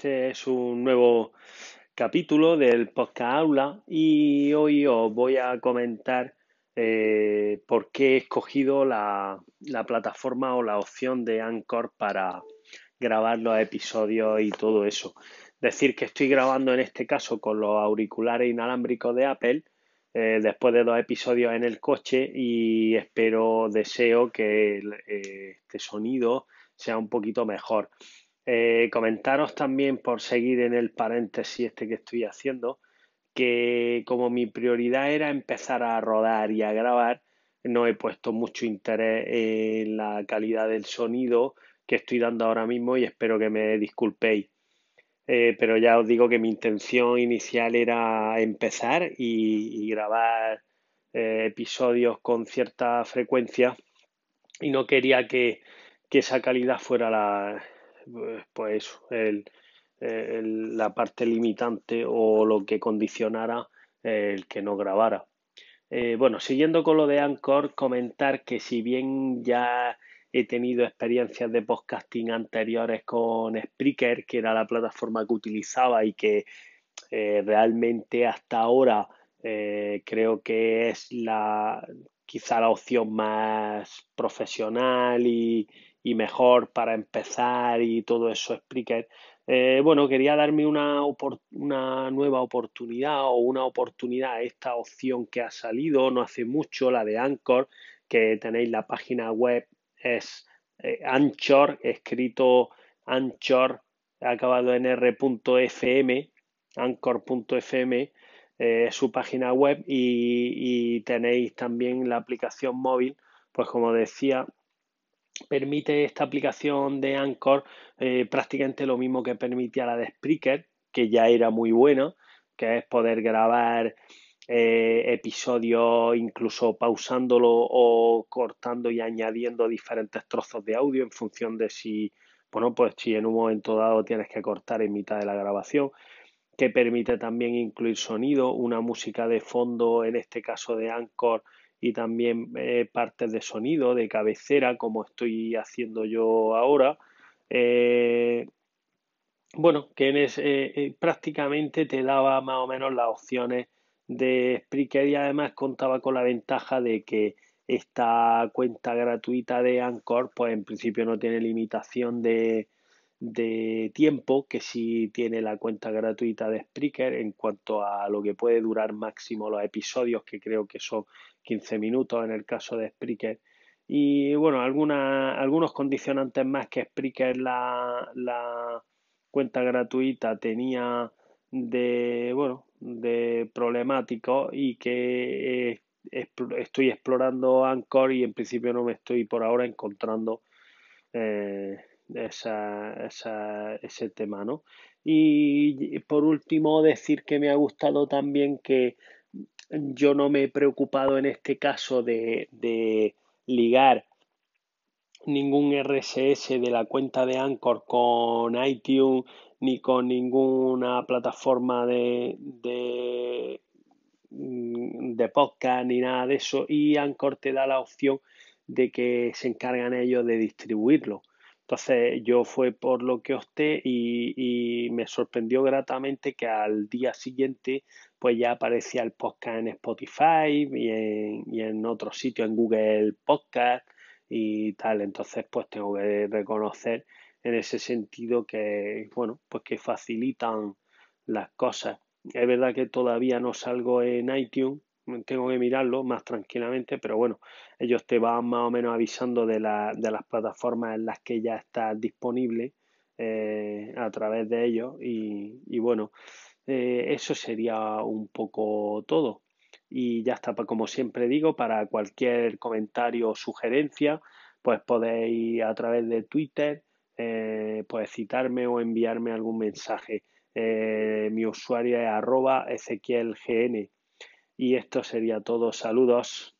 Este es un nuevo capítulo del podcast Aula y hoy os voy a comentar eh, por qué he escogido la, la, plataforma o la opción de Anchor para grabar los episodios y todo eso. Decir que estoy grabando en este caso con los auriculares inalámbricos de Apple eh, después de dos episodios en el coche y espero, deseo que eh, este sonido sea un poquito mejor. Eh, comentaros también por seguir en el paréntesis este que estoy haciendo, que como mi prioridad era empezar a rodar y a grabar, no he puesto mucho interés en la calidad del sonido que estoy dando ahora mismo y espero que me disculpéis. Eh, pero ya os digo que mi intención inicial era empezar y, grabar eh, episodios con cierta frecuencia y no quería que, que esa calidad fuera la, pues la parte limitante o lo que condicionara el que no grabara. Eh, bueno, siguiendo con lo de Anchor, comentar que si bien ya he tenido experiencias de podcasting anteriores con Spreaker, que era la plataforma que utilizaba y que eh, realmente hasta ahora eh, creo que es la quizá la opción más profesional y, y mejor para empezar y todo eso Spreaker. Eh, bueno, quería darme una, una, nueva oportunidad o una oportunidad a esta opción que ha salido no hace mucho, la de Anchor, que tenéis la página web, es eh, Anchor, escrito Anchor, acabado en r.fm, anchor.fm, eh, su página web y, tenéis también la aplicación móvil, pues como decía, permite esta aplicación de Anchor eh, prácticamente lo mismo que permitía la de Spreaker, que ya era muy buena, que es poder grabar eh, episodios incluso pausándolo o cortando y añadiendo diferentes trozos de audio en función de si, bueno, pues si en un momento dado tienes que cortar en mitad de la grabación que permite también incluir sonido, una música de fondo, en este caso de Anchor, y también eh, partes de sonido, de cabecera, como estoy haciendo yo ahora. Eh, bueno, que eh, prácticamente te daba más o menos las opciones de Spreaker y además contaba con la ventaja de que esta cuenta gratuita de Anchor, pues en principio no tiene limitación de, de tiempo que si tiene la cuenta gratuita de Spreaker en cuanto a lo que puede durar máximo los episodios, que creo que son 15 minutos en el caso de Spreaker. Y bueno, alguna, algunos condicionantes más que Spreaker la, la cuenta gratuita tenía de, bueno, de problemático y que estoy explorando Anchor y en principio no me estoy por ahora encontrando eh, esa, ese tema, ¿no? Y por último, decir que me ha gustado también que yo no me he preocupado en este caso de, de ligar ningún RSS de la cuenta de Anchor con iTunes ni con ninguna plataforma de, de, de podcast ni nada de eso y Anchor te da la opción de que se encargan ellos de distribuirlo. Entonces yo fue por lo que opté y, me sorprendió gratamente que al día siguiente pues ya aparecía el podcast en Spotify y en, y en otros sitios, en Google Podcast y tal. Entonces pues tengo que reconocer en ese sentido que, bueno, pues que facilitan las cosas. Es verdad que todavía no salgo en iTunes, tengo que mirarlo más tranquilamente, pero bueno, ellos te van más o menos avisando de, de las plataformas en las que ya está disponible eh, a través de ellos y, bueno, eh, eso sería un poco todo. Y ya está, como siempre digo, para cualquier comentario o sugerencia, pues podéis a través de Twitter, eh, pues citarme o enviarme algún mensaje. mi usuario es arroba ezequielgn y esto sería todo. Saludos.